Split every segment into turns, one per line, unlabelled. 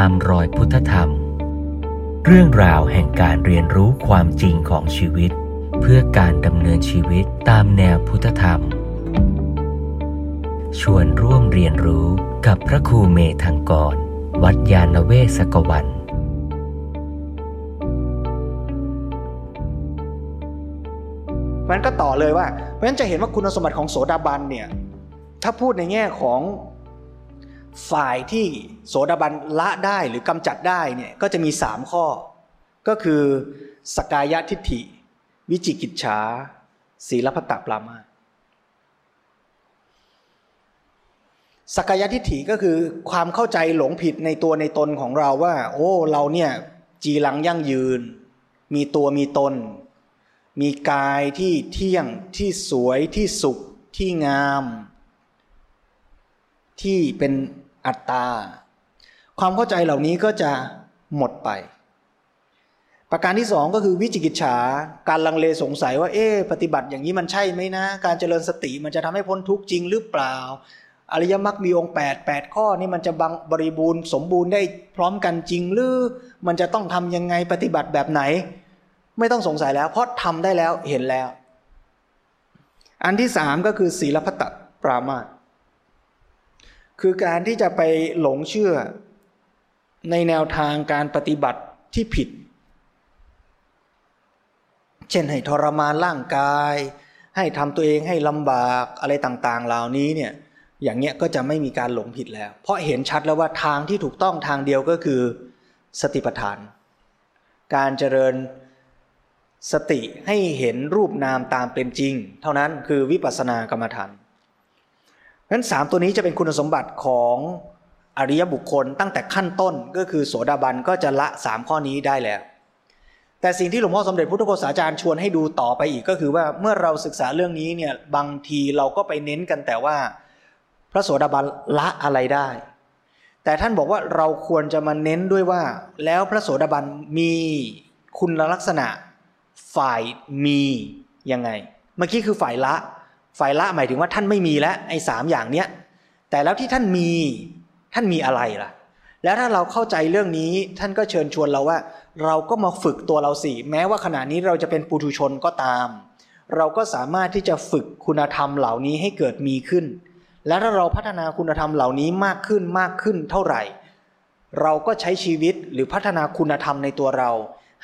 ตามรอยพุทธธรรม เรื่องราวแห่งการเรียนรู้ความจริงของชีวิต เพื่อการดำเนินชีวิตตามแนวพุทธธรรม ชวนร่วมเรียนรู้กับพระครูเมธังกร วัดยาณเวศกวัน
มันก็ต่อเลยว่า เพราะฉะนั้นจะเห็นว่าคุณสมบัติของโสดาบันเนี่ย ถ้าพูดในแง่ของ ฝ่ายที่โสดาบันละได้หรือกำจัดได้เนี่ยก็จะมีสามข้อ ก็คือสกายทิฏฐิ วิจิกิจฉาศีลพัตตปรามาสกายทิฏฐิก็คือความเข้าใจหลงผิดในตัวในตนของเราว่า โอ้เราเนี่ยจีรังยั่งยืน มีตัวมีตน มีกายที่เที่ยงที่สวยที่สุขที่งาม ที่เป็น อัตตา ความเข้าใจเหล่านี้ก็จะหมดไป ประการที่สองก็คือวิจิกิจฉาการลังเลสงสัยว่า เอ๊ปฏิบัติอย่างนี้มันใช่ไหมนะ การเจริญสติมันจะทำให้พ้นทุกข์จริงหรือเปล่า อริยมรรคมีองค์ 8 8 ข้อนี่มันจะบังบริบูรณ์สมบูรณ์ได้พร้อมกันจริงหรือมันจะต้องทำยังไงปฏิบัติแบบไหน ไม่ต้องสงสัยแล้ว เพราะทำได้แล้วเห็นแล้ว อันที่สามก็คือศีลพัตตปรามาส คือการที่จะไปหลงเชื่อในแนวทางการปฏิบัติที่ผิด เช่นให้ทรมานร่างกาย ให้ทำตัวเองให้ลำบากอะไรต่างๆ เหล่านี้เนี่ยอย่างเงี้ยก็จะไม่มีการหลงผิดแล้ว เพราะเห็นชัดแล้วว่าทางที่ถูกต้องทางเดียวก็คือสติปัฏฐาน การเจริญสติให้เห็นรูปนามตามเป็นจริง เท่านั้นคือวิปัสสนากรรมฐาน เพราะฉะนั้นสามตัวนี้จะเป็นคุณสมบัติของอริยบุคคลตั้งแต่ขั้นต้นก็คือโสดาบันก็จะละสามข้อนี้ได้แล้ว แต่สิ่งที่หลวงพ่อสมเด็จพุทธโฆษาจารย์ชวนให้ดูต่อไปอีกก็คือว่าเมื่อเราศึกษาเรื่องนี้เนี่ยบางทีเราก็ไปเน้นกันแต่ว่า พระโสดาบันละอะไรได้ แต่ท่านบอกว่าเราควรจะมาเน้นด้วยว่า แล้วพระโสดาบันมีคุณลักษณะฝ่ายมียังไง เมื่อกี้คือฝ่ายละ ฝ่ายละหมายถึงว่าท่านไม่มีแล้วไอ้สามอย่างเนี้ยแต่แล้วที่ท่านมีท่านมีอะไรล่ะ แล้วถ้าเราเข้าใจเรื่องนี้ท่านก็เชิญชวนเราว่า เราก็มาฝึกตัวเราสิแม้ว่าขณะนี้เราจะเป็นปุถุชนก็ตาม เราก็สามารถที่จะฝึกคุณธรรมเหล่านี้ให้เกิดมีขึ้น และถ้าเราพัฒนาคุณธรรมเหล่านี้มากขึ้นมากขึ้นเท่าไหร่ เราก็ใช้ชีวิตหรือพัฒนาคุณธรรมในตัวเรา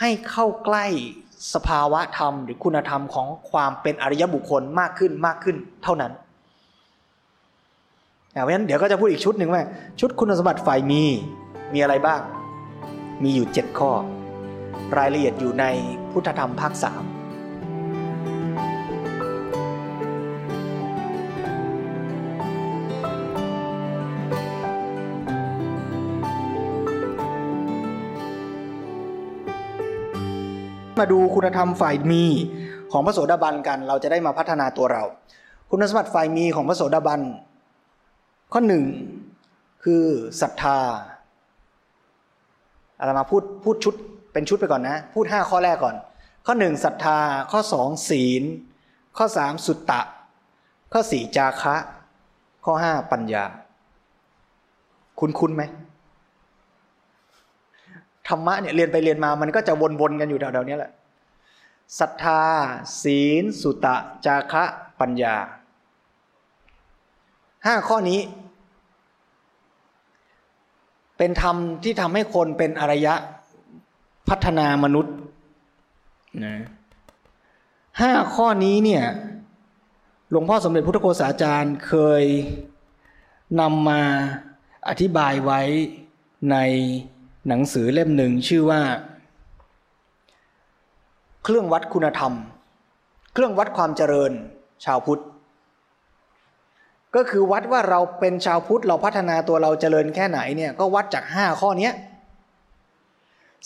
ให้เข้าใกล้ สภาวะธรรมหรือคุณธรรมของความเป็นอริยบุคคลมากขึ้นมากขึ้นเท่านั้นเพราะฉะนั้นเดี๋ยวก็จะพูดอีกชุดหนึ่งว่า ชุดคุณสมบัติฝ่ายมีมีอะไรบ้าง มีอยู่เจ็ดข้อ รายละเอียดอยู่ในพุทธธรรมภาคสาม มาดูคุณธรรมฝ่ายมีของพระโสดาบันกัน เราจะได้มาพัฒนาตัวเรา คุณสมบัติฝ่ายมีของพระโสดาบัน ข้อหนึ่งคือศรัทธาเรามาพูดพูดชุดเป็นชุดไปก่อนนะ พูดห้าข้อแรกก่อน ข้อหนึ่งศรัทธาข้อสองศีล ข้อสามสุตตะ ข้อสี่จาคะ ข้อห้าปัญญา คุ้นคุ้นไหม ธรรมะเนี่ยเรียนไปเรียนมามันก็จะวนๆกันอยู่แถวๆนี้แหละศรัทธา ศีล สุตะ จาคะ ปัญญาห้าข้อนี้ เป็นธรรมที่ทำให้คนเป็นอริยะพัฒนามนุษย์นะห้าข้อนี้เนี่ยหลวงพ่อสมเด็จพุทธโฆษาจารย์เคยนำมาอธิบายไว้ใน หนังสือเล่มหนึ่งชื่อว่า เครื่องวัดคุณธรรม เครื่องวัดความเจริญ ชาวพุทธ ก็คือวัดว่าเราเป็นชาวพุทธเราพัฒนาตัวเราเจริญแค่ไหนเนี่ยก็วัดจากห้าข้อนี้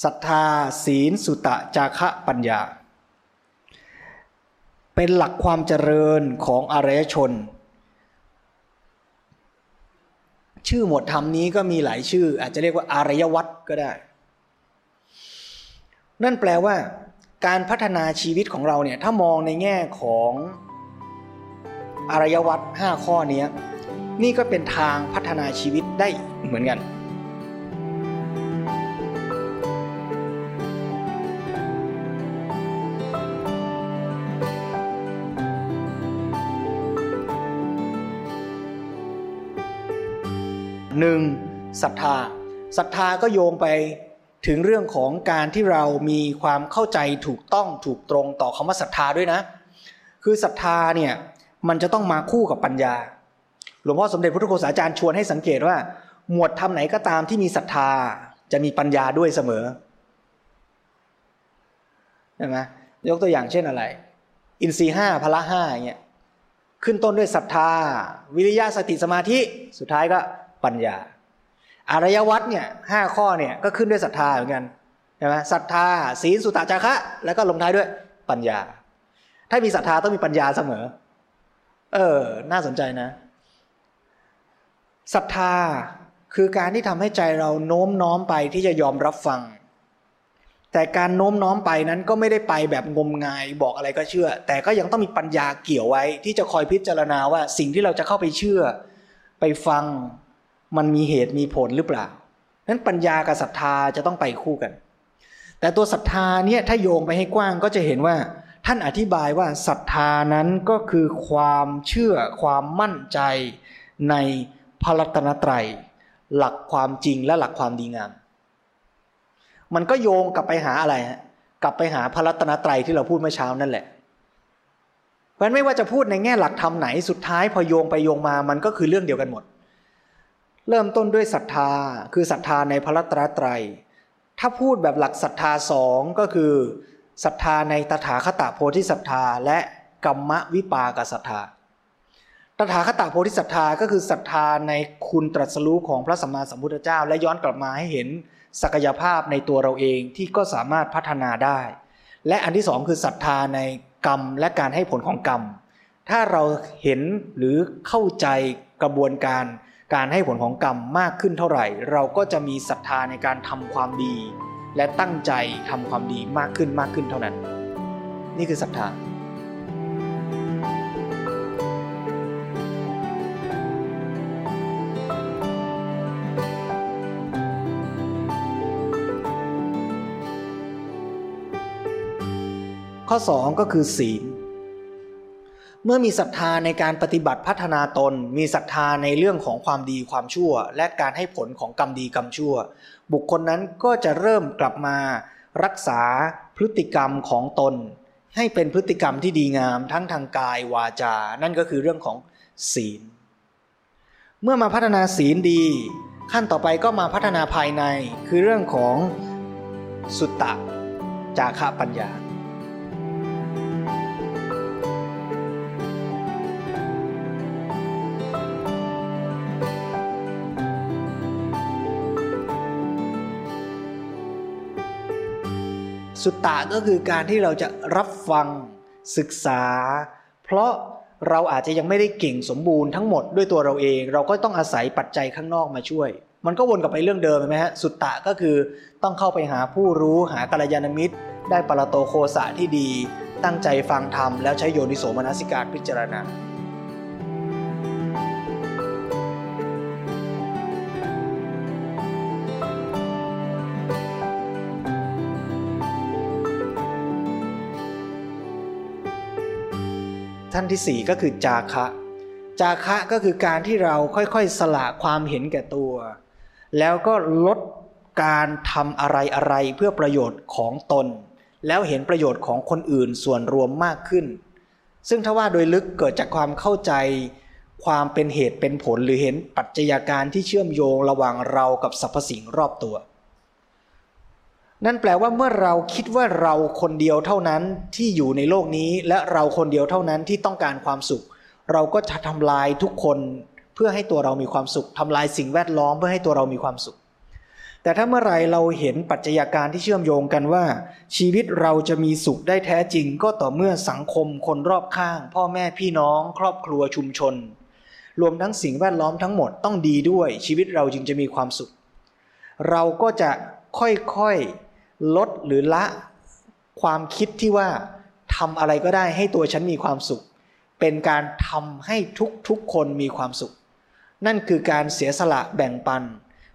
ศรัทธา ศีล สุตะ จาคะปัญญา เป็นหลักความเจริญของอารยชน ชื่อหมวดธรรมนี้ก็มีหลายชื่อ อาจจะเรียกว่าอารยวัตรก็ได้ นั่นแปลว่าการพัฒนาชีวิตของเราเนี่ยถ้ามองในแง่ของอารยวัตห้าข้อนี้นี่ก็เป็นทางพัฒนาชีวิตได้เหมือนกัน หนึ่งศรัทธาศรัทธาก็โยงไปถึงเรื่องของการที่เรามีความเข้าใจถูกต้องถูกตรงต่อคำว่าศรัทธาด้วยนะ คือศรัทธาเนี่ยมันจะต้องมาคู่กับปัญญา หลวงพ่อสมเด็จพระพุทธโฆษาจารย์ชวนให้สังเกตว่า หมวดทำไหนก็ตามที่มีศรัทธาจะมีปัญญาด้วยเสมอใช่ไหมยกตัวอย่างเช่นอะไร อินทรีห้าพละห้าเงี้ยขึ้นต้นด้วยศรัทธา วิริยะสติสมาธิสุดท้ายก็ ปัญญา อารยวัตเนี่ยห้าข้อเนี่ยก็ขึ้นด้วยศรัทธาเหมือนกันใช่ไหมศรัทธาศีลสุตตะจาระแล้วก็ลงท้ายด้วยปัญญา ถ้ามีศรัทธาต้องมีปัญญาเสมอ เออ น่าสนใจนะศรัทธาคือการที่ทำให้ใจเราโน้มน้อมไปที่จะยอมรับฟัง แต่การโน้มน้อมไปนั้นก็ไม่ได้ไปแบบงมงายบอกอะไรก็เชื่อ แต่ก็ยังต้องมีปัญญาเกี่ยวไว้ ที่จะคอยพิจารณาว่าสิ่งที่เราจะเข้าไปเชื่อ ไปฟัง มันมีเหตุมีผลหรือเปล่านั้นปัญญากับศรัทธาจะต้องไปคู่กัน แต่ตัวศรัทธาเนี่ยถ้าโยงไปให้กว้างก็จะเห็นว่า ท่านอธิบายว่าศรัทธานั้นก็คือความเชื่อความมั่นใจในพระรัตนตรัย หลักความจริงและหลักความดีงาม มันก็โยงกลับไปหาอะไรฮะกลับไปหาพระรัตนตรัยที่เราพูดเมื่อเช้านั่นแหละเพราะไม่ว่าจะพูดในแง่หลักธรรมไหนสุดท้ายพอโยงไปโยงมามันก็คือเรื่องเดียวกันหมด เริ่มต้นด้วยศรัทธา คือศรัทธาในพระรัตนตรัย ถ้าพูดแบบหลักศรัทธาสองก็คือศรัทธาในตถาคตโพธิศรัทธาและกรรมวิปากศรัทธา ตถาคตโพธิศรัทธาก็คือศรัทธาในคุณตรัสรู้ของพระสัมมาสัมพุทธเจ้า และย้อนกลับมาให้เห็นศักยภาพในตัวเราเองที่ก็สามารถพัฒนาได้ และอันที่สองคือศรัทธาในกรรมและการให้ผลของกรรม ถ้าเราเห็นหรือเข้าใจกระบวนการ การให้ผลของกรรมมากขึ้นเท่าไหร่ เราก็จะมีศรัทธาในการทำความดี และตั้งใจทำความดีมากขึ้นมากขึ้นเท่านั้น นี่คือศรัทธาข้อ 2 ก็คือศีล เมื่อมีศรัทธาในการปฏิบัติพัฒนาตน มีศรัทธาในเรื่องของความดีความชั่ว และการให้ผลของกรรมดีกรรมชั่ว บุคคลนั้นก็จะเริ่มกลับมารักษาพฤติกรรมของตน ให้เป็นพฤติกรรมที่ดีงามทั้งทางกายวาจา นั่นก็คือเรื่องของศีล เมื่อมาพัฒนาศีลดี ขั้นต่อไปก็มาพัฒนาภายในคือเรื่องของสุตตะจาคะปัญญา สุตตะก็คือการที่เราจะรับฟังศึกษา เพราะเราอาจจะยังไม่ได้เก่งสมบูรณ์ทั้งหมดด้วยตัวเราเอง เราก็ต้องอาศัยปัจจัยข้างนอกมาช่วย มันก็วนกลับไปเรื่องเดิมไหมฮะสุตตะก็คือต้องเข้าไปหาผู้รู้หากัลยาณมิตร ได้ปรโตโคสะที่ดี ตั้งใจฟังธรรมแล้วใช้โยนิโสมนสิการพิจารณา ท่านที่สี่ก็คือจาคะ จาคะก็คือการที่เราค่อยๆสละความเห็นแก่ตัว แล้วก็ลดการทำอะไรอะไรเพื่อประโยชน์ของตน แล้วเห็นประโยชน์ของคนอื่นส่วนรวมมากขึ้น ซึ่งถ้าว่าโดยลึกเกิดจากความเข้าใจ ความเป็นเหตุเป็นผลหรือเห็นปัจจัยการที่เชื่อมโยงระหว่างเรากับสรรพสิ่งรอบตัว นั่นแปลว่าเมื่อเราคิดว่าเราคนเดียวเท่านั้นที่อยู่ในโลกนี้ และเราคนเดียวเท่านั้นที่ต้องการความสุข เราก็จะทำลายทุกคนเพื่อให้ตัวเรามีความสุขทำลายสิ่งแวดล้อมเพื่อให้ตัวเรามีความสุข แต่ถ้าเมื่อไรเราเห็นปัจจัยการที่เชื่อมโยงกันว่า ชีวิตเราจะมีสุขได้แท้จริง ก็ต่อเมื่อสังคมคนรอบข้าง พ่อแม่พี่น้อง ครอบครัวชุมชน รวมทั้งสิ่งแวดล้อมทั้งหมดต้องดีด้วย ชีวิตเราจึงจะมีความสุข เราก็จะค่อยๆ ลดหรือละความคิดที่ว่าทำอะไรก็ได้ให้ตัวฉันมีความสุข เป็นการทำให้ทุกๆคนมีความสุข นั่นคือการเสียสละแบ่งปัน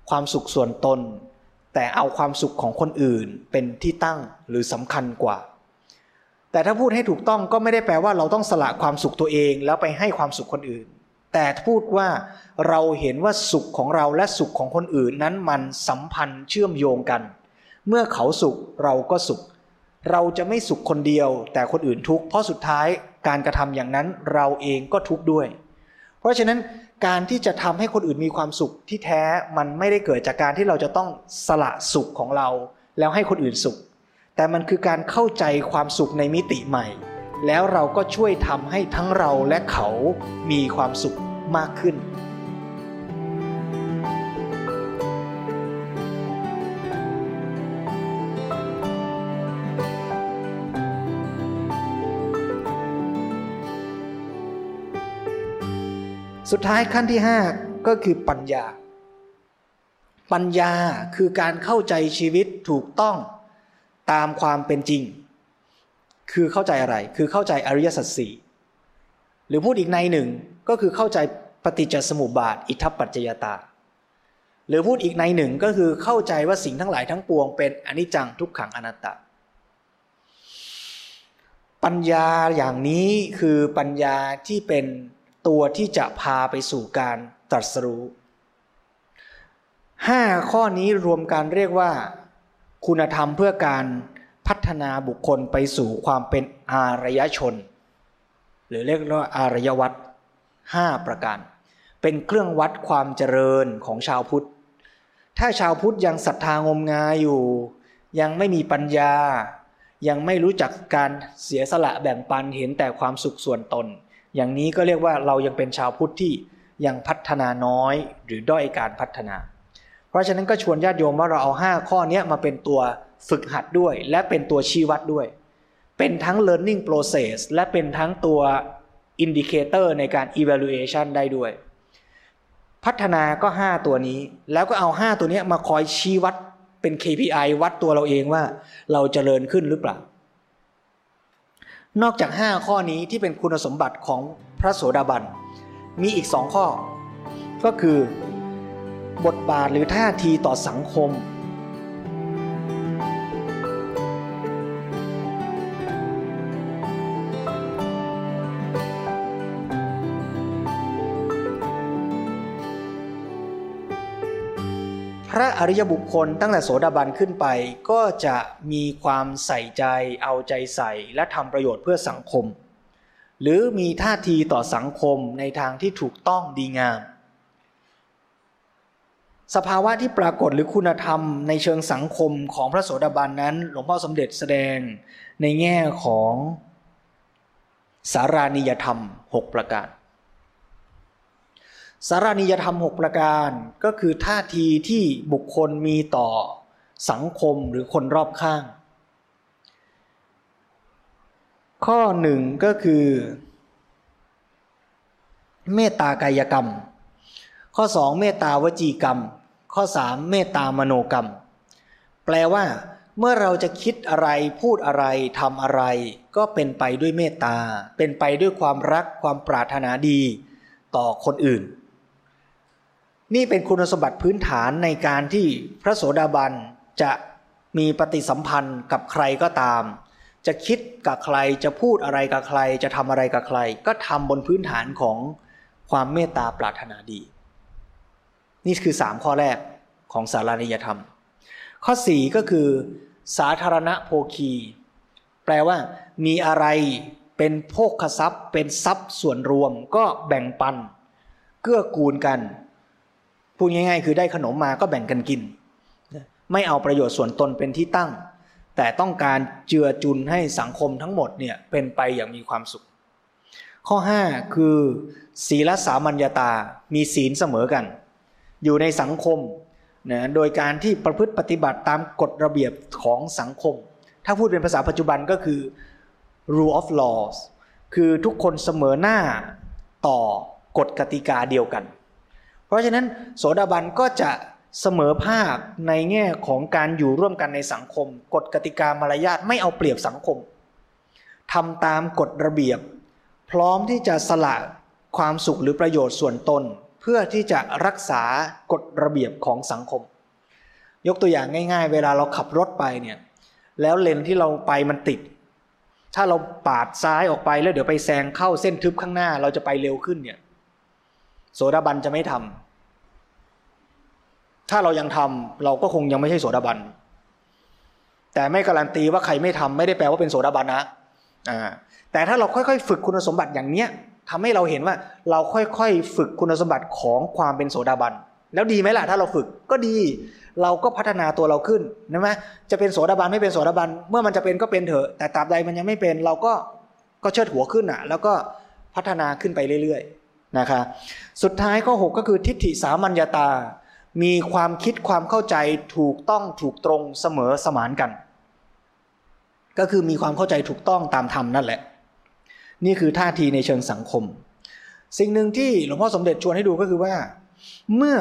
ความสุขส่วนตน แต่เอาความสุขของคนอื่นเป็นที่ตั้งหรือสำคัญกว่า แต่ถ้าพูดให้ถูกต้องก็ไม่ได้แปลว่าเราต้องสละความสุขตัวเองแล้วไปให้ความสุขคนอื่น แต่พูดว่าเราเห็นว่าสุขของเราและสุขของคนอื่นนั้นมันสัมพันธ์เชื่อมโยงกันเเมื่อเขาสุขเราก็สุข เราจะไม่สุขคนเดียว แต่คนอื่นทุกข์เพราะสุดท้ายการกระทำอย่างนั้นเราเองก็ทุกข์ด้วย เพราะฉะนั้นการที่จะทำให้คนอื่นมีความสุขที่แท้มันไม่ได้เกิดจากการที่เราจะต้องสละสุขของเรา แล้วให้คนอื่นสุข แต่มันคือการเข้าใจความสุขในมิติใหม่ แล้วเราก็ช่วยทำให้ทั้งเราและเขามีความสุขมากขึ้น สุดท้ายขั้นที่ 5 ก็คือปัญญา ปัญญาคือการเข้าใจชีวิตถูกต้องตามความเป็นจริง คือเข้าใจอะไร คือเข้าใจอริยสัจสี่หรือพูดอีกในหนึ่งก็คือเข้าใจปฏิจจสมุปบาท อิทัปปัจจยตา หรือพูดอีกในหนึ่งก็คือเข้าใจว่าสิ่งทั้งหลายทั้งปวงเป็นอนิจจังทุกขังอนัตตาปัญญาอย่างนี้คือปัญญาที่เป็น ตัวที่จะพาไปสู่การตรัสรู้ห้าข้อนี้รวมกันเรียกว่า คุณธรรมเพื่อการพัฒนาบุคคลไปสู่ความเป็นอารยชน หรือเรียกว่าอารยวัตห้าประการ เป็นเครื่องวัดความเจริญของชาวพุทธ ถ้าชาวพุทธยังศรัทธางมงายอยู่ ยังไม่มีปัญญา ยังไม่รู้จักการเสียสละแบ่งปันเห็นแต่ความสุขส่วนตน อย่างนี้ก็เรียกว่าเรายังเป็นชาวพุทธที่ยังพัฒนาน้อยหรือด้อยการพัฒนา เพราะฉะนั้นก็ชวนญาติโยมว่าเราเอาห้าข้อนี้มาเป็นตัวฝึกหัดด้วย และเป็นตัวชี้วัดด้วย เป็นทั้ง learning process และเป็นทั้งตัว indicator ในการ evaluation ได้ด้วย พัฒนาก็ 5 ตัวนี้ แล้วก็เอา 5 ตัวนี้มาคอยชี้วัดเป็น KPI วัดตัวเราเองว่า เราเจริญขึ้นหรือเปล่า นอกจาก 5 ข้อนี้ที่เป็นคุณสมบัติของพระโสดาบัน มีอีกสองข้อ ก็คือ บทบาทหรือท่าทีต่อสังคม ระอริยบุคคลตั้งแต่โสดาบันขึ้นไป ก็จะมีความใส่ใจเอาใจใส่และทำประโยชน์เพื่อสังคม หรือมีท่าทีต่อสังคมในทางที่ถูกต้องดีงาม สภาวะที่ปรากฏหรือคุณธรรมในเชิงสังคมของพระโสดาบันนั้น หลวงพ่อสมเด็จแสดงในแง่ของสารานิยธรรม 6 ประการ สารานิยธรรมหประการก็คือท่าทีที่บุคคลมีต่อสังคมหรือคนรอบข้าง ข้อหนึ่งก็คือ เมตตากายกรรม ข้อสองเมตตาวจีกรรม ข้อสามเมตตามโนกรรม แปลว่า เมื่อเราจะคิดอะไรพูดอะไรทำอะไร ก็เป็นไปด้วยเมตตา เป็นไปด้วยความรักความปรารถนาดีต่อคนอื่น นี่เป็นคุณสมบัติพื้นฐานในการที่พระโสดาบันจะมีปฏิสัมพันธ์กับใครก็ตาม จะคิดกับใครจะพูดอะไรกับใคร จะทำอะไรกับใคร ก็ทำบนพื้นฐานของความเมตตาปรารถนาดี นี่คือสามข้อแรกของสารานิยธรรม ข้อสี่ก็คือ สาธารณโภคี แปลว่า มีอะไรเป็นโภคทรัพย์ เป็นทรัพย์ส่วนรวมก็แบ่งปัน เกื้อกูลกัน พูดง่าย ๆ คือได้ขนมมาก็แบ่งกันกิน ไม่เอาประโยชน์ส่วนตนเป็นที่ตั้ง แต่ต้องการเจือจุนให้สังคมทั้งหมดเนี่ยเป็นไปอย่างมีความสุข ข้อ 5 คือ ศีลสามัญญาตา มีศีลเสมอกัน อยู่ในสังคมนะโดยการที่ประพฤติปฏิบัติตามกฎระเบียบของสังคม ถ้าพูดเป็นภาษาปัจจุบันก็คือ rule of laws คือทุกคนเสมอหน้าต่อกฎกติกาเดียวกัน เพราะฉะนั้นโสดาบันก็จะเสมอภาคในแง่ของการอยู่ร่วมกันในสังคม กฎกติกามารยาทไม่เอาเปรียบสังคมทำตามกฎระเบียบ พร้อมที่จะสละความสุขหรือประโยชน์ส่วนตน เพื่อที่จะรักษากฎระเบียบของสังคม ยกตัวอย่างง่าย ๆ เวลาเราขับรถไปเนี่ยแล้วเลนที่เราไปมันติด ถ้าเราปาดซ้ายออกไปแล้วเดี๋ยวไปแซงเข้าเส้นทึบข้างหน้าเราจะไปเร็วขึ้นเนี่ย โสดาบันจะไม่ทำถ้าเรายังทำเราก็คงยังไม่ใช่โสดาบัน แต่ไม่การันตีว่าใครไม่ทำไม่ได้แปลว่าเป็นโสดาบันนะอ่าแต่ถ้าเราค่อยๆ ฝึกคุณสมบัติอย่างเนี้ยทำให้เราเห็นว่าเราค่อยๆ ฝึกคุณสมบัติของความเป็นโสดาบัน แล้วดีไหมล่ะถ้าเราฝึกก็ดี เราก็พัฒนาตัวเราขึ้นนะไหมจะเป็นโสดาบันไม่เป็นโสดาบัน เมื่อมันจะเป็นก็เป็นเถอะ แต่ตราบใดมันยังไม่เป็นเราก็ก็เชิดหัวขึ้นอะ แล้วก็พัฒนาขึ้นไปเรื่อยๆ นะคะสุดท้ายข้อ 6 ก็คือทิฏฐิสามัญญาตา มีความคิดความเข้าใจถูกต้องถูกตรงเสมอสมานกัน ก็คือมีความเข้าใจถูกต้องตามธรรมนั่นแหละ นี่คือท่าทีในเชิงสังคม สิ่งหนึ่งที่หลวงพ่อสมเด็จชวนให้ดูก็คือว่า เมื่อ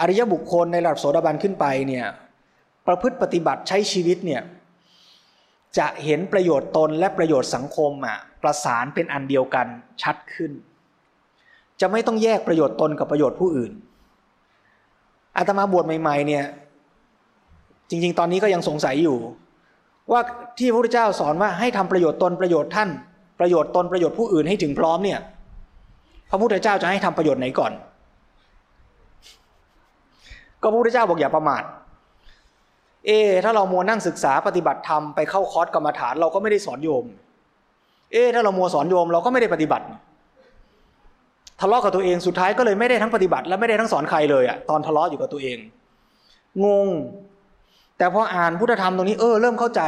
อริยบุคคลในระดับโสดาบันขึ้นไปเนี่ยประพฤติปฏิบัติใช้ชีวิตเนี่ยจะเห็นประโยชน์ตนและประโยชน์สังคมอะประสานเป็นอันเดียวกันชัดขึ้น จะไม่ต้องแยกประโยชน์ตนกับประโยชน์ผู้อื่นอาตมาบวชใหม่ ๆ เนี่ย จริง ๆ ตอนนี้ก็ยังสงสัยอยู่ ว่าที่พระพุทธเจ้าสอนว่าให้ทำประโยชน์ตนประโยชน์ท่าน ประโยชน์ตนประโยชน์ผู้อื่นให้ถึงพร้อมเนี่ย พระพุทธเจ้าจะให้ทำประโยชน์ไหนก่อน ก็พระพุทธเจ้าบอกอย่าประมาทเอ ถ้าเรามัวนั่งศึกษาปฏิบัติธรรมไปเข้าคอร์สกรรมฐานเราก็ไม่ได้สอนโยม เอ ถ้าเรามัวสอนโยมเราก็ไม่ได้ปฏิบัติ ทะเลาะกับตัวเองสุดท้ายก็เลยไม่ได้ทั้งปฏิบัติ และไม่ได้ทั้งสอนใครเลยอะตอนทะเลาะอยู่กับตัวเอง งง แต่พออ่านพุทธธรรมตรงนี้เออเริ่มเข้าใจ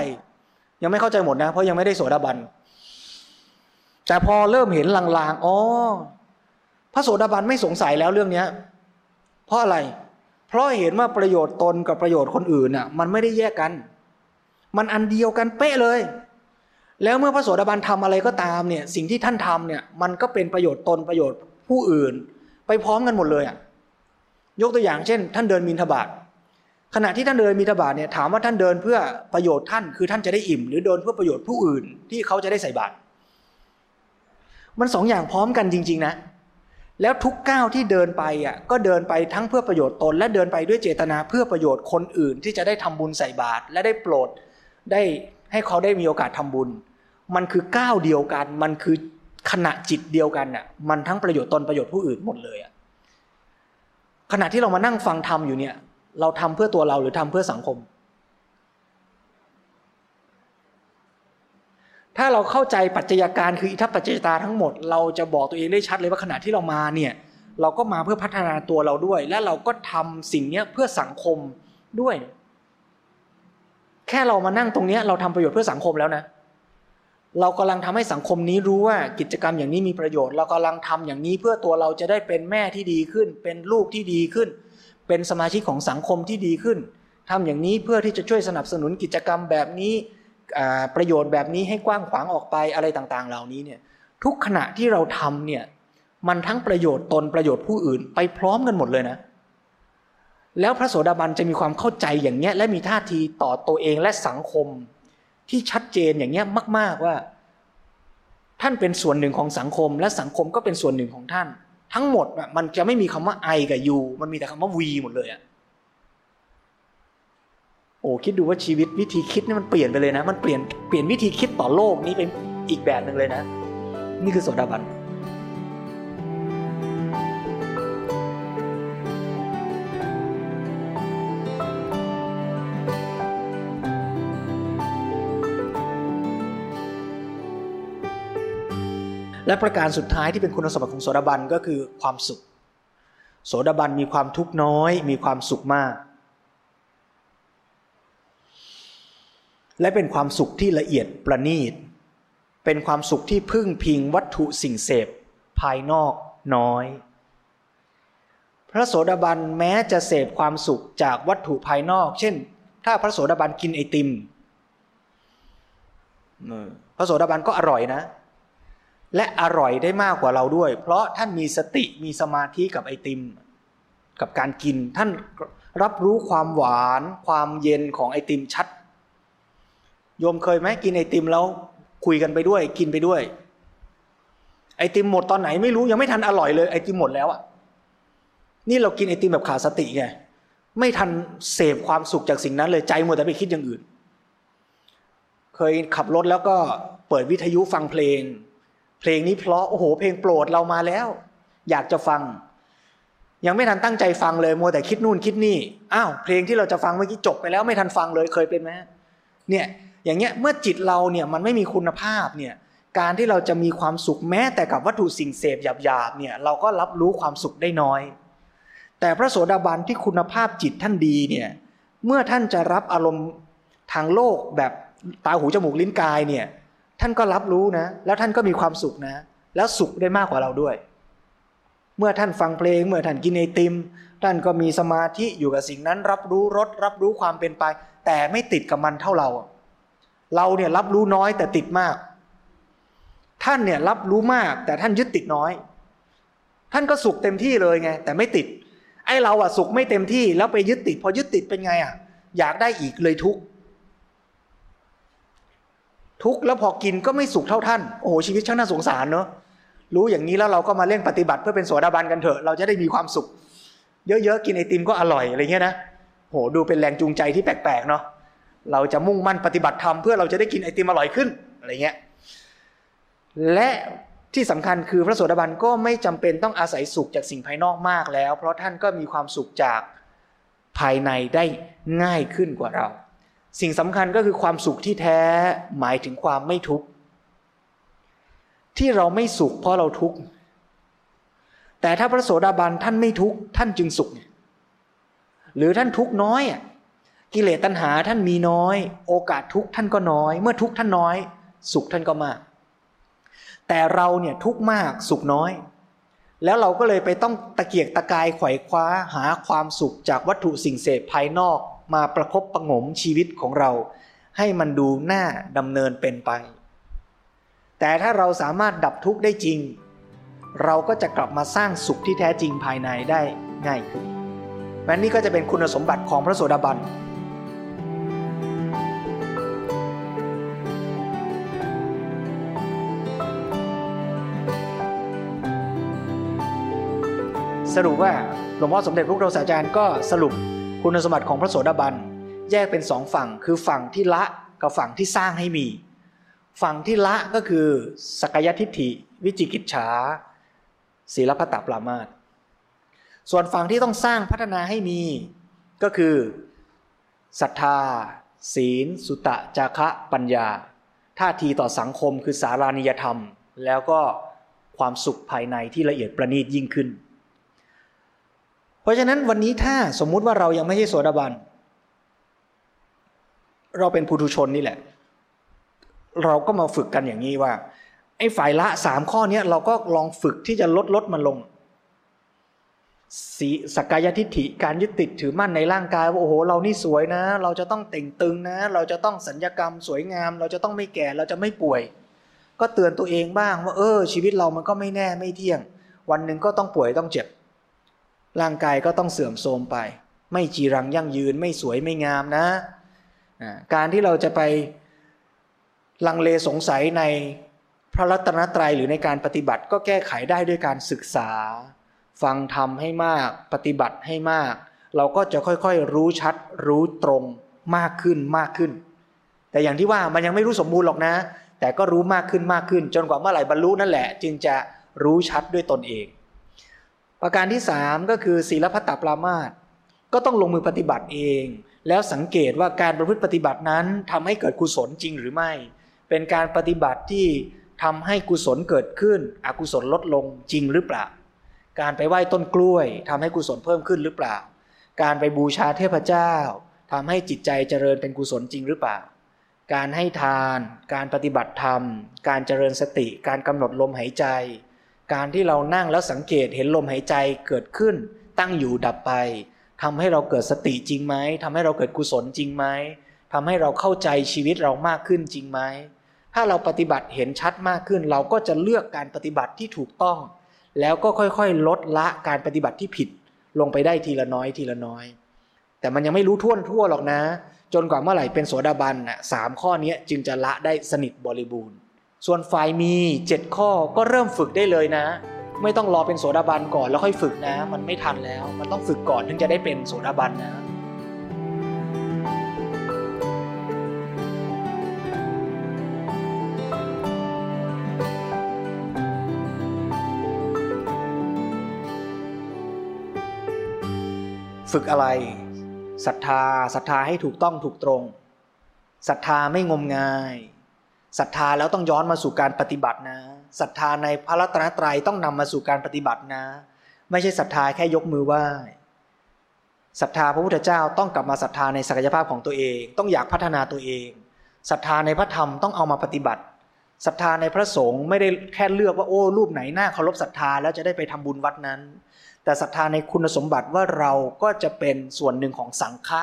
ยังไม่เข้าใจหมดนะ เพราะยังไม่ได้โสดาบันแต่พอเริ่มเห็นลางๆอ๋อพระโสดาบันไม่สงสัยแล้วเรื่องเนี้ย เพราะอะไร เพราะเห็นว่าประโยชน์ตนกับประโยชน์คนอื่นน่ะ มันไม่ได้แยกกัน มันอันเดียวกันเป๊ะเลย แล้วเมื่อพระโสดาบันทำอะไรก็ตามเนี่ย สิ่งที่ท่านทำเนี่ย มันก็เป็นประโยชน์ตนประโยชน์ ผู้อื่น ไปพร้อมกันหมดเลยอะยกตัวอย่างเช่น ท่านเดินมินทบาทขณะที่ท่านเดินมินทบาทเนี่ยถามว่าท่านเดินเพื่อประโยชน์ท่านคือท่านจะได้อิ่ม หรือเดินเพื่อประโยชน์ผู้อื่น ที่เขาจะได้ใส่บาตรมันสองอย่างพร้อมกันจริง ๆ นะ แล้วทุกก้าวที่เดินไปอะก็เดินไปทั้งเพื่อประโยชน์ตน และเดินไปด้วยเจตนาเพื่อประโยชน์คนอื่น ที่จะได้ทำบุญใส่บาตรและได้โปรดได้ให้เขาได้มีโอกาสทำบุญ มันคือก้าวเดียวกัน มันคือ ขณะจิตเดียวกันอะมันทั้งประโยชน์ตนประโยชน์ผู้อื่นหมดเลยอะขณะที่เรามานั่งฟังธรรมอยู่เนี่ย เราทำเพื่อตัวเราหรือทำเพื่อสังคม ถ้าเราเข้าใจปัจจัยการคืออิทัปปัจจยตาทั้งหมด เราจะบอกตัวเองได้ชัดเลยว่าขณะที่เรามาเนี่ยเราก็มาเพื่อพัฒนาตัวเราด้วย และเราก็ทำสิ่งเนี้ยเพื่อสังคมด้วย แค่เรามานั่งตรงนี้เราทำประโยชน์เพื่อสังคมแล้วนะ เรากำลังทำให้สังคมนี้รู้ว่ากิจกรรมอย่างนี้มีประโยชน์ เรากำลังทำอย่างนี้เพื่อตัวเราจะได้เป็นแม่ที่ดีขึ้น เป็นลูกที่ดีขึ้น เป็นสมาชิกของสังคมที่ดีขึ้นทำอย่างนี้เพื่อที่จะช่วยสนับสนุนกิจกรรมแบบนี้ประโยชน์แบบนี้ให้กว้างขวางออกไปอะไรต่างๆ เหล่านี้เนี่ยทุกขณะที่เราทำเนี่ยมันทั้งประโยชน์ตนประโยชน์ผู้อื่นไปพร้อมกันหมดเลยนะ แล้วพระโสดาบันจะมีความเข้าใจอย่างเนี้ยและมีท่าทีต่อตัวเองและสังคม ที่ชัดเจนอย่างเงี้ยมาก ๆว่า ท่านเป็นส่วนหนึ่งของสังคม และสังคมก็เป็นส่วนหนึ่งของท่าน ทั้งหมดมันจะไม่มีคำว่าไอกับยูมันมีแต่คำว่าวีหมดเลยอะโอ้คิดดูว่าชีวิตวิธีคิดนี่มันเปลี่ยนไปเลยนะ มันเปลี่ยนเปลี่ยนวิธีคิดต่อโลกนี้เป็นอีกแบบหนึ่งเลยนะ นี่คือโสดาบัน และประการสุดท้ายที่เป็นคุณสมบัติของโสดาบันก็คือความสุข โสดาบันมีความทุกข์น้อย มีความสุขมาก และเป็นความสุขที่ละเอียดประณีต เป็นความสุขที่พึ่งพิงวัตถุสิ่งเสพ ภายนอกน้อย พระโสดาบันแม้จะเสพความสุขจากวัตถุภายนอก เช่น ถ้าพระโสดาบันกินไอติมพระโสดาบันก็อร่อยนะ และอร่อยได้มากกว่าเราด้วย เพราะท่านมีสติมีสมาธิกับไอติม กับการกินท่านรับรู้ความหวานความเย็นของไอติมชัด โยมเคยไหมกินไอติมแล้วคุยกันไปด้วย กินไปด้วย ไอติมหมดตอนไหนไม่รู้ยังไม่ทันอร่อยเลยไอติมหมดแล้วอะนี่เรากินไอติมแบบขาดสติไงไม่ทันเสพความสุขจากสิ่งนั้นเลยใจหมัวแต่ไปคิดอย่างอื่น เคยขับรถแล้วก็เปิดวิทยุฟังเพลง เพลงนี้เพราะโอ้โห เพลงโปรดเรามาแล้ว อยากจะฟัง ยังไม่ทันตั้งใจฟังเลยมัวแต่คิดนู่นคิดนี่อ้าวเพลงที่เราจะฟังเมื่อกี้จบไปแล้วไม่ทันฟังเลยเคยเป็นไหมเนี่ยอย่างเงี้ยเมื่อจิตเราเนี่ยมันไม่มีคุณภาพเนี่ยการที่เราจะมีความสุขแม้แต่กับวัตถุสิ่งเสพหยาบๆเนี่ยเราก็รับรู้ความสุขได้น้อย แต่พระโสดาบันที่คุณภาพจิตท่านดีเนี่ยเมื่อท่านจะรับอารมณ์ทางโลกแบบตาหูจมูกลิ้นกายเนี่ย ท่านก็รับรู้นะ แล้วท่านก็มีความสุขนะ แล้วสุขได้มากกว่าเราด้วย เมื่อท่านฟังเพลง เมื่อท่านกินไอติม ท่านก็มีสมาธิอยู่กับสิ่งนั้น รับรู้รสรับรู้ความเป็นไป แต่ไม่ติดกับมันเท่าเรา เราเนี่ยรับรู้น้อยแต่ติดมาก ท่านเนี่ยรับรู้มาก แต่ท่านยึดติดน้อย ท่านก็สุขเต็มที่เลยไง แต่ไม่ติด ไอเราอะสุขไม่เต็มที่แล้วไปยึดติด พอยึดติดเป็นไงอะอยากได้อีกเลยทุกข์ ทุกข์แล้วพอกินก็ไม่สุขเท่าท่านโอ้โหชีวิตช่างน่าสงสารเนาะรู้อย่างนี้แล้วเราก็มาเร่งปฏิบัติเพื่อเป็นโสดาบันกันเถอะ เราจะได้มีความสุข เยอะๆกินไอติมก็อร่อยอะไรเงี้ยนะโหดูเป็นแรงจูงใจที่แปลกๆเนาะเราจะมุ่งมั่นปฏิบัติธรรมเพื่อเราจะได้กินไอติมอร่อยขึ้นอะไรเงี้ยและที่สำคัญคือพระโสดาบันก็ไม่จำเป็นต้องอาศัยสุขจากสิ่งภายนอกมากแล้ว เพราะท่านก็มีความสุขจากภายในได้ง่ายขึ้นกว่าเรา สิ่งสำคัญก็คือความสุขที่แท้หมายถึงความไม่ทุกข์ที่เราไม่สุขเพราะเราทุกข์แต่ถ้าพระโสดาบันท่านไม่ทุกข์ท่านจึงสุข หรือท่านทุกข์น้อยกิเลสตัณหาท่านมีน้อย โอกาสทุกข์ท่านก็น้อย เมื่อทุกข์ท่านน้อย สุขท่านก็มาก แต่เราเนี่ยทุกข์มากสุขน้อย แล้วเราก็เลยไปต้องตะเกียกตะกายไขว่คว้าหาความสุขจากวัตถุสิ่งเสพภายนอก มาประครบประงมชีวิตของเรา ให้มันดูหน่าดำเนินเป็นไป แต่ถ้าเราสามารถดับทุกข์ได้จริง เราก็จะกลับมาสร้างสุขที่แท้จริงภายในได้ง่ายขึ้นและนี่ก็จะเป็นคุณสมบัติของพระโสดาบันสรุปว่าหลวงพ่อสมเด็จพระพุทธศาสดาจารย์ก็สรุป คุณสมบัติของพระโสดาบันแยกเป็นสองฝั่งคือฝั่งที่ละกับฝั่งที่สร้างให้มี ฝั่งที่ละก็คือสกยทิฏฐิ วิจิกิจฉาศีลพัตตปรามาตส่วนฝั่งที่ต้องสร้างพัฒนาให้มีก็คือศรัทธา ศีล สุตะ จาคะปัญญา ท่าทีต่อสังคมคือสารานิยธรรม แล้วก็ความสุขภายในที่ละเอียดประณีตยิ่งขึ้น เพราะฉะนั้นวันนี้ถ้าสมมุติว่าเรายังไม่ใช่โสดาบัน เราเป็นผู้ทุชนนี่แหละ เราก็มาฝึกกันอย่างนี้ว่า ไอ้ฝ่ายละสามข้อนี้เราก็ลองฝึกที่จะลดลดมันลงสีสกายทิฏฐิการยึดติดถือมั่นในร่างกายว่าโอ้โหเรานี่สวยนะ เราจะต้องเต่งตึงนะ เราจะต้องสัญญกรรมสวยงาม เราจะต้องไม่แก่เราจะไม่ป่วย ก็เตือนตัวเองบ้างว่า เออ ชีวิตเรามันก็ไม่แน่ไม่เที่ยง วันหนึ่งก็ต้องป่วยต้องเจ็บ ร่างกายก็ต้องเสื่อมโทรมไป ไม่จีรังยั่งยืนไม่สวยไม่งามนะ การที่เราจะไปลังเลสงสัยในพระรัตนตรัยหรือในการปฏิบัติก็แก้ไขได้ด้วยการศึกษา ฟังธรรมให้มากปฏิบัติให้มาก เราก็จะค่อยๆรู้ชัดรู้ตรงมากขึ้นมากขึ้น แต่อย่างที่ว่ามันยังไม่รู้สมบูรณ์หรอกนะ แต่ก็รู้มากขึ้นมากขึ้น จนกว่าเมื่อไหร่บรรลุนั่นแหละ จึงจะรู้ชัดด้วยตนเอง ประการที่สามก็คือศีลพัตตปรามาตก็ต้องลงมือปฏิบัติเอง แล้วสังเกตว่าการประพฤติปฏิบัตินั้นทำให้เกิดกุศลจริงหรือไม่ เป็นการปฏิบัติที่ทำให้กุศลเกิดขึ้น อกุศลลดลงจริงหรือเปล่า การไปไหว้ต้นกล้วยทำให้กุศลเพิ่มขึ้นหรือเปล่า การไปบูชาเทพเจ้าทำให้จิตใจเจริญเป็นกุศลจริงหรือเปล่า การให้ทาน การปฏิบัติธรรม การเจริญสติ การกำหนดลมหายใจ การที่เรานั่งแล้วสังเกตเห็นลมหายใจเกิดขึ้น ตั้งอยู่ดับไปทำให้เราเกิดสติจริงไหมทำให้เราเกิดกุศลจริงไหมทำให้เราเข้าใจชีวิตเรามากขึ้นจริงไหมถ้าเราปฏิบัติเห็นชัดมากขึ้น เราก็จะเลือกการปฏิบัติที่ถูกต้อง แล้วก็ค่อยๆ ลดละการปฏิบัติที่ผิด ลงไปได้ทีละน้อยทีละน้อย แต่มันยังไม่รู้ทั่วทั่วหรอกนะ จนกว่าเมื่อไหร่เป็นโสดาบันน่ะสามข้อนี้จึงจะละได้สนิทบริบูรณ์ ส่วนฝ่ายมี 7 ข้อก็เริ่มฝึกได้เลยนะ ไม่ต้องรอเป็นโสดาบันก่อนแล้วค่อยฝึกนะ มันไม่ทันแล้ว มันต้องฝึกก่อนถึงจะได้เป็นโสดาบันนะฝึกอะไรศรัทธาศรัทธาให้ถูกต้องถูกตรงศรัทธาไม่งมงาย ศรัทธาแล้วต้องย้อนมาสู่การปฏิบัตินะศรัทธาในพระรัตนตรัยต้องนำมาสู่การปฏิบัตินะ ไม่ใช่ศรัทธาแค่ยกมือไหว้ศรัทธาพระพุทธเจ้าต้องกลับมาศรัทธาในศักยภาพของตัวเอง ต้องอยากพัฒนาตัวเองศรัทธาในพระธรรมต้องเอามาปฏิบัติศรัทธาในพระสงฆ์ไม่ได้แค่เลือกว่าโอ้รูปไหนหน้าเคารพศรัทธาแล้วจะได้ไปทำบุญวัดนั้น แต่ศรัทธาในคุณสมบัติว่าเราก็จะเป็นส่วนหนึ่งของสังฆะ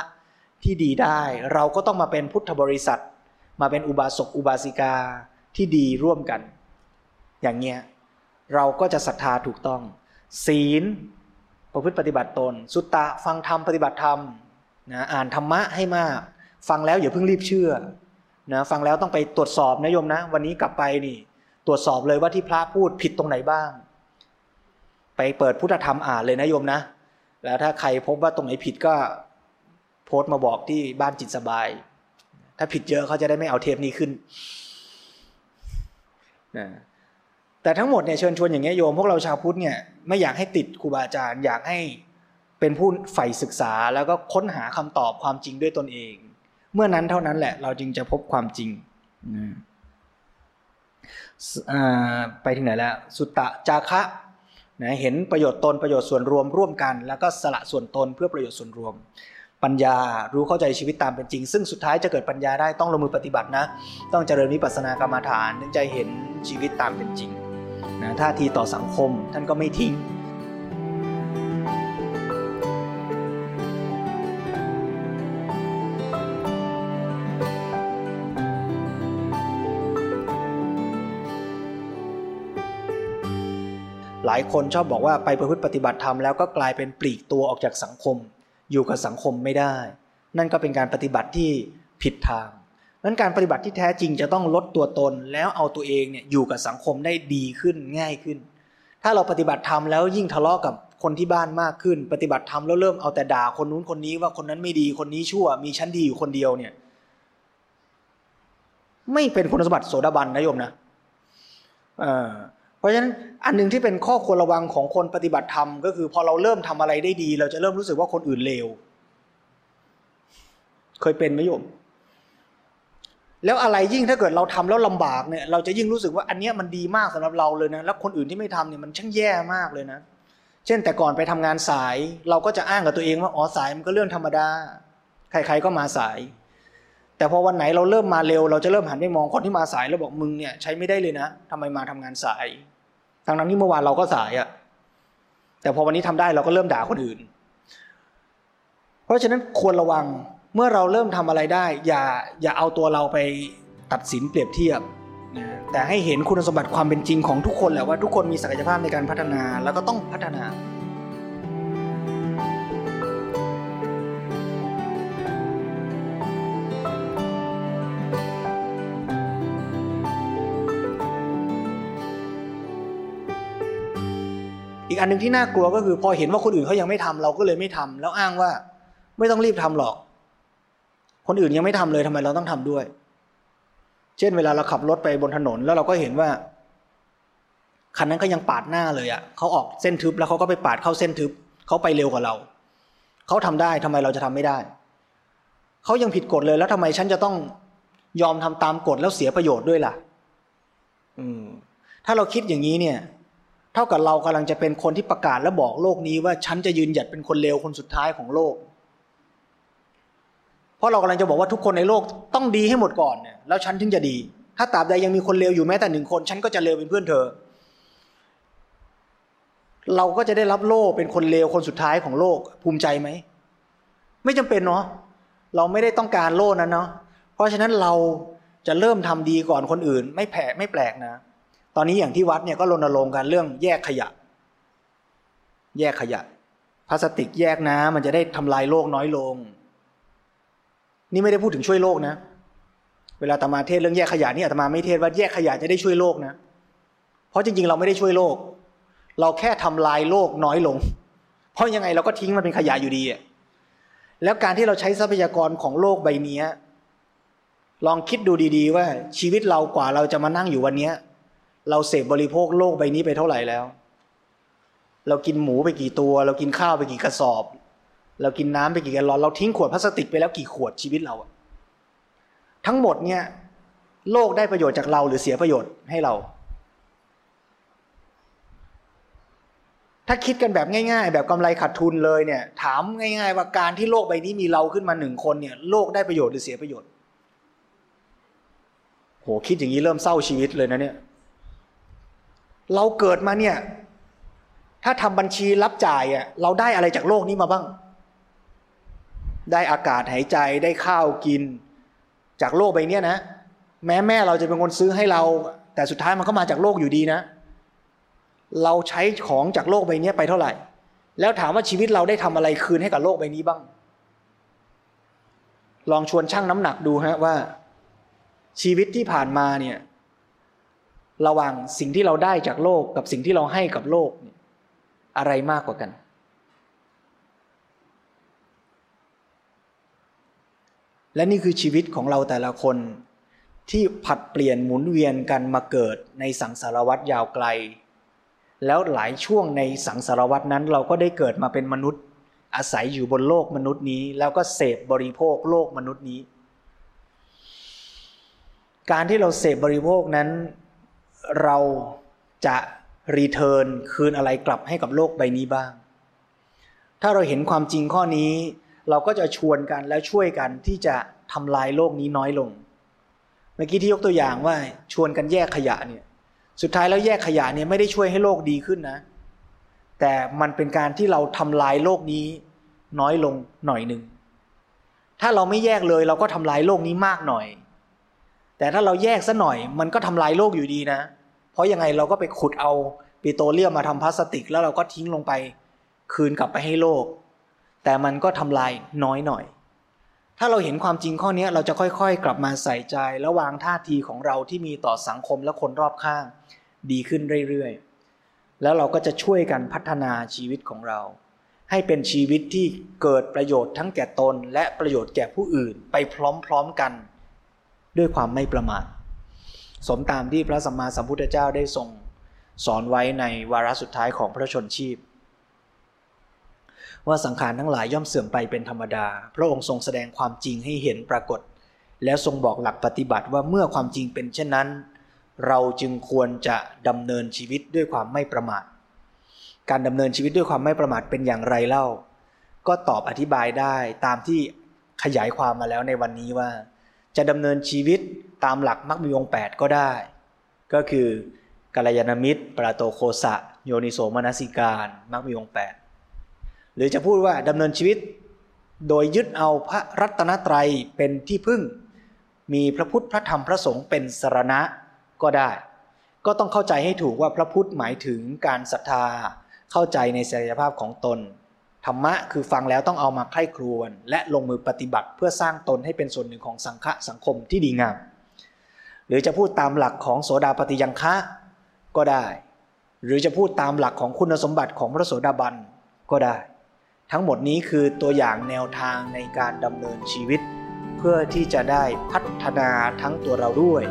ที่ดีได้ เราก็ต้องมาเป็นพุทธบริษัท มาเป็นอุบาสกอุบาสิกาที่ดีร่วมกัน อย่างเงี้ยเราก็จะศรัทธาถูกต้อง ศีลประพฤติปฏิบัติตน สุตตะฟังธรรมปฏิบัติธรรมนะอ่านธรรมะให้มาก ฟังแล้วอย่าเพิ่งรีบเชื่อนะฟังแล้วต้องไปตรวจสอบนะโยมนะ วันนี้กลับไปนี่ ตรวจสอบเลยว่าที่พระพูดผิดตรงไหนบ้าง ไปเปิดพุทธธรรมอ่านเลยนะโยมนะ แล้วถ้าใครพบว่าตรงไหนผิดก็โพสต์มาบอกที่บ้านจิตสบาย ถ้าผิดเยอะเขาจะได้ไม่เอาเทปนี้ขึ้นนะแต่ทั้งหมดเนี่ยเชิญชวนอย่างเงี้ยโยมพวกเราชาวพุทธเนี่ยไม่อยากให้ติดครูบาอาจารย์อยากให้เป็นผู้ใฝ่ศึกษาแล้วก็ค้นหาคำตอบความจริงด้วยตนเอง เมื่อนั้นเท่านั้นแหละ เราจึงจะพบความจริงไปถึงไหนแล้ว สุตตะจาคะนะเห็นประโยชน์ตนประโยชน์ส่วนรวมร่วมกัน แล้วก็สละส่วนตนเพื่อประโยชน์ส่วนรวม ปัญญารู้เข้าใจชีวิตตามเป็นจริง ซึ่งสุดท้ายจะเกิดปัญญาได้ต้องลงมือปฏิบัตินะ ต้องเจริญวิปัสสนากรรมฐานถึงจะเห็นชีวิตตามเป็นจริงนะท่าทีต่อสังคมท่านก็ไม่ทิ้งหลายคนชอบบอกว่าไปประพฤติปฏิบัติธรรมแล้วก็กลายเป็นปลีกตัวออกจากสังคม อยู่กับสังคมไม่ได้ นั่นก็เป็นการปฏิบัติที่ผิดทางนั้นการปฏิบัติที่แท้จริงจะต้องลดตัวตนแล้วเอาตัวเองเนี่ยอยู่กับสังคมได้ดีขึ้นง่ายขึ้น ถ้าเราปฏิบัติธรรมแล้วยิ่งทะเลาะกับคนที่บ้านมากขึ้น ปฏิบัติธรรมแล้วเริ่มเอาแต่ด่าคนนู้นคนนี้ว่าคนนั้นไม่ดีคนนี้ชั่ว มีชั้นดีอยู่คนเดียวเนี่ย ไม่เป็นคุณสมบัติโสดาบันนะโยมนะ เพราะฉะนั้นอันหนึ่งที่เป็นข้อควรระวังของคนปฏิบัติธรรมก็คือพอเราเริ่มทำอะไรได้ดี เราจะเริ่มรู้สึกว่าคนอื่นเลวเคยเป็นไหมโยม แล้วอะไรยิ่งถ้าเกิดเราทำแล้วลำบากเนี่ย เราจะยิ่งรู้สึกว่าอันนี้มันดีมากสำหรับเราเลยนะแล้วคนอื่นที่ไม่ทำเนี่ยมันช่างแย่มากเลยนะ เช่นแต่ก่อนไปทำงานสาย เราก็จะอ้างกับตัวเองว่าอ๋อสายมันก็เรื่องธรรมดา ใคร ๆก็มาสาย แต่พอวันไหนเราเริ่มมาเร็ว เราจะเริ่มหันไปมองคนที่มาสายแล้วบอกมึงเนี่ยใช้ไม่ได้เลยนะทำไมมาทำงานสายทั้งนั้นที่เมื่อวานเราก็สายอะแต่พอวันนี้ทำได้เราก็เริ่มด่าคนอื่น เพราะฉะนั้นควรระวังเมื่อเราเริ่มทำอะไรได้ อย่าอย่าเอาตัวเราไปตัดสินเปรียบเทียบนะแต่ให้เห็นคุณสมบัติความเป็นจริงของทุกคนแหละว่าทุกคนมีศักยภาพในการพัฒนาแล้วก็ต้องพัฒนา อันหนึ่งที่น่ากลัวก็คือ พอเห็นว่าคนอื่นเขายังไม่ทำเราก็เลยไม่ทำแล้วอ้างว่า ไม่ต้องรีบทำหรอก คนอื่นยังไม่ทำเลยทำไมเราต้องทำด้วย เช่นเวลาเราขับรถไปบนถนนแล้วเราก็เห็นว่าคันนั้นก็ยังปาดหน้าเลยอะ่ะเขาออกเส้นทึบแล้วเขาก็ไปปาดเข้าเส้นทึบเขาไปเร็วกว่าเราเขาทำได้ทำไมเราจะทำไม่ได้เขายังผิดกฎเลยแล้วทำไมฉันจะต้องยอมทำตามกฎแล้วเสียประโยชน์ด้วยล่ะ อืม ถ้าเราคิดอย่างนี้เนี่ย ท่ากับเรากำลังจะเป็นคนที่ประกาศและบอกโลกนี้ว่าฉันจะยืนหยัดเป็นคนเลวคนสุดท้ายของโลก เพราะเรากำลังจะบอกว่าทุกคนในโลกต้องดีให้หมดก่อนเนี่ยแล้วฉันถึงจะดี ถ้าตราบใดยังมีคนเลวอยู่แม้แต่หนึ่งคน ฉันก็จะเลวเป็นเพื่อนเธอ เราก็จะได้รับโลกเป็นคนเลวคนสุดท้ายของโลกภูมิใจไหมไม่จำเป็นเนาะเราไม่ได้ต้องการโลกนั้นเนาะเพราะฉะนั้นเราจะเริ่มทำดีก่อนคนอื่น ไม่แผ่ไม่แปลกนะ อนนี้อย่างที่วัดเนี่ยก็รณรงค์กันเรื่องแยกขยะ แยกขยะพลาสติกแยกน้ำมันจะได้ทำลายโลกน้อยลง นี่ไม่ได้พูดถึงช่วยโลกนะ เวลาตมาเทศเรื่องแยกขยะนี่อาตมาไม่เทศว่าแยกขยะจะได้ช่วยโลกนะ เพราะจริงๆ เราไม่ได้ช่วยโลก เราแค่ทำลายโลกน้อยลง เพราะยังไงเราก็ทิ้งมันเป็นขยะอยู่ดีอะแล้วการที่เราใช้ทรัพยากรของโลกใบนี้ลองคิดดูดี ๆ ว่าชีวิตเรากว่าเราจะมานั่งอยู่วันนี้ เราเสพบริโภคโลกใบนี้ไปเท่าไหร่แล้ว เรากินหมูไปกี่ตัว เรากินข้าวไปกี่กระสอบ เรากินน้ำไปกี่แกลลอนเราทิ้งขวดพลาสติกไปแล้วกี่ขวดชีวิตเราอะทั้งหมดเนี่ยโลกได้ประโยชน์จากเราหรือเสียประโยชน์ให้เรา ถ้าคิดกันแบบง่าย ๆ แบบกำไรขาดทุนเลยเนี่ย ถามง่าย ๆ ว่าการที่โลกใบนี้มีเราขึ้นมาหนึ่งคนเนี่ย โลกได้ประโยชน์หรือเสียประโยชน์โหคิดอย่างนี้เริ่มเศร้าชีวิตเลยนะเนี่ย เราเกิดมาเนี่ย ถ้าทำบัญชีรับจ่ายอะเราได้อะไรจากโลกนี้มาบ้าง ได้อากาศหายใจได้ข้าวกิน จากโลกใบนี้นะ แม้แม่เราจะเป็นคนซื้อให้เรา แต่สุดท้ายมันก็มาจากโลกอยู่ดีนะ เราใช้ของจากโลกใบนี้ไปเท่าไหร่ แล้วถามว่าชีวิตเราได้ทำอะไรคืนให้กับโลกใบนี้บ้าง ลองชวนชั่งน้ำหนักดูฮะว่า ชีวิตที่ผ่านมาเนี่ย ระหว่างสิ่งที่เราได้จากโลกกับสิ่งที่เราให้กับโลกนี่อะไรมากกว่ากัน และนี่คือชีวิตของเราแต่ละคนที่ผัดเปลี่ยนหมุนเวียนกันมาเกิดในสังสารวัตรยาวไกล แล้วหลายช่วงในสังสารวัตรนั้นเราก็ได้เกิดมาเป็นมนุษย์ อาศัยอยู่บนโลกมนุษย์นี้ แล้วก็เสพบริโภคโลกมนุษย์นี้ การที่เราเสพบริโภคนั้น เราจะรีเทิร์นคืนอะไรกลับให้กับโลกใบนี้บ้าง ถ้าเราเห็นความจริงข้อนี้ เราก็จะชวนกันและช่วยกันที่จะทำลายโลกนี้น้อยลง เมื่อกี้ที่ยกตัวอย่างว่าชวนกันแยกขยะเนี่ย สุดท้ายแล้วแยกขยะเนี่ยไม่ได้ช่วยให้โลกดีขึ้นนะ แต่มันเป็นการที่เราทำลายโลกนี้น้อยลงหน่อยหนึ่ง ถ้าเราไม่แยกเลยเราก็ทำลายโลกนี้มากหน่อย แต่ถ้าเราแยกซะหน่อยมันก็ทำลายโลกอยู่ดีนะ เพราะยังไงเราก็ไปขุดเอาปิโตรเลียมมาทำพลาสติก แล้วเราก็ทิ้งลงไปคืนกลับไปให้โลก แต่มันก็ทำลายน้อยหน่อย ถ้าเราเห็นความจริงข้อนี้เราจะค่อยๆ กลับมาใส่ใจและวางท่าทีของเราที่มีต่อสังคมและคนรอบข้าง ดีขึ้นเรื่อยๆ แล้วเราก็จะช่วยกันพัฒนาชีวิตของเรา ให้เป็นชีวิตที่เกิดประโยชน์ทั้งแก่ตนและประโยชน์แก่ผู้อื่นไปพร้อมๆกัน ด้วยความไม่ประมาทสมตามที่พระสัมมาสัมพุทธเจ้าได้ทรงสอนไว้ในวาระสุดท้ายของพระชนชีพ ว่าสังขารทั้งหลายย่อมเสื่อมไปเป็นธรรมดา พระองค์ทรงแสดงความจริงให้เห็นปรากฏ แล้วทรงบอกหลักปฏิบัติว่าเมื่อความจริงเป็นเช่นนั้น เราจึงควรจะดำเนินชีวิตด้วยความไม่ประมาท การดำเนินชีวิตด้วยความไม่ประมาทเป็นอย่างไรเล่า ก็ตอบอธิบายได้ตามที่ขยายความมาแล้วในวันนี้ว่า จะดำเนินชีวิตตามหลักมรรคมีองแปดก็ได้ ก็คือกัลยาณมิตรปราโตโคสะ โยนิโสมนสิการมรรคมีองแปดหรือจะพูดว่าดำเนินชีวิต โดยยึดเอาพระรัตนตรัยเป็นที่พึ่ง มีพระพุทธพระธรรมพระสงฆ์เป็นสรณะก็ได้ ก็ต้องเข้าใจให้ถูกว่าพระพุทธหมายถึงการศรัทธาเข้าใจในศักยภาพของตน ธรรมะคือฟังแล้วต้องเอามาไข้ครวน และลงมือปฏิบัติเพื่อสร้างตนให้เป็นส่วนหนึ่งของสังฆะสังคมที่ดีงาม หรือจะพูดตามหลักของโสดาปฏิยังคะก็ได้ หรือจะพูดตามหลักของคุณสมบัติของพระโสดาบันก็ได้ ทั้งหมดนี้คือตัวอย่างแนวทางในการดำเนินชีวิต เพื่อที่จะได้พัฒนาทั้งตัวเราด้วย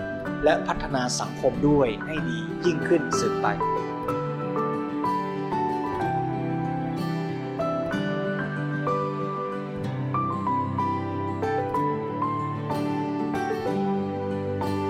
และพัฒนาสังคมด้วยให้ดียิ่งขึ้นสืบไป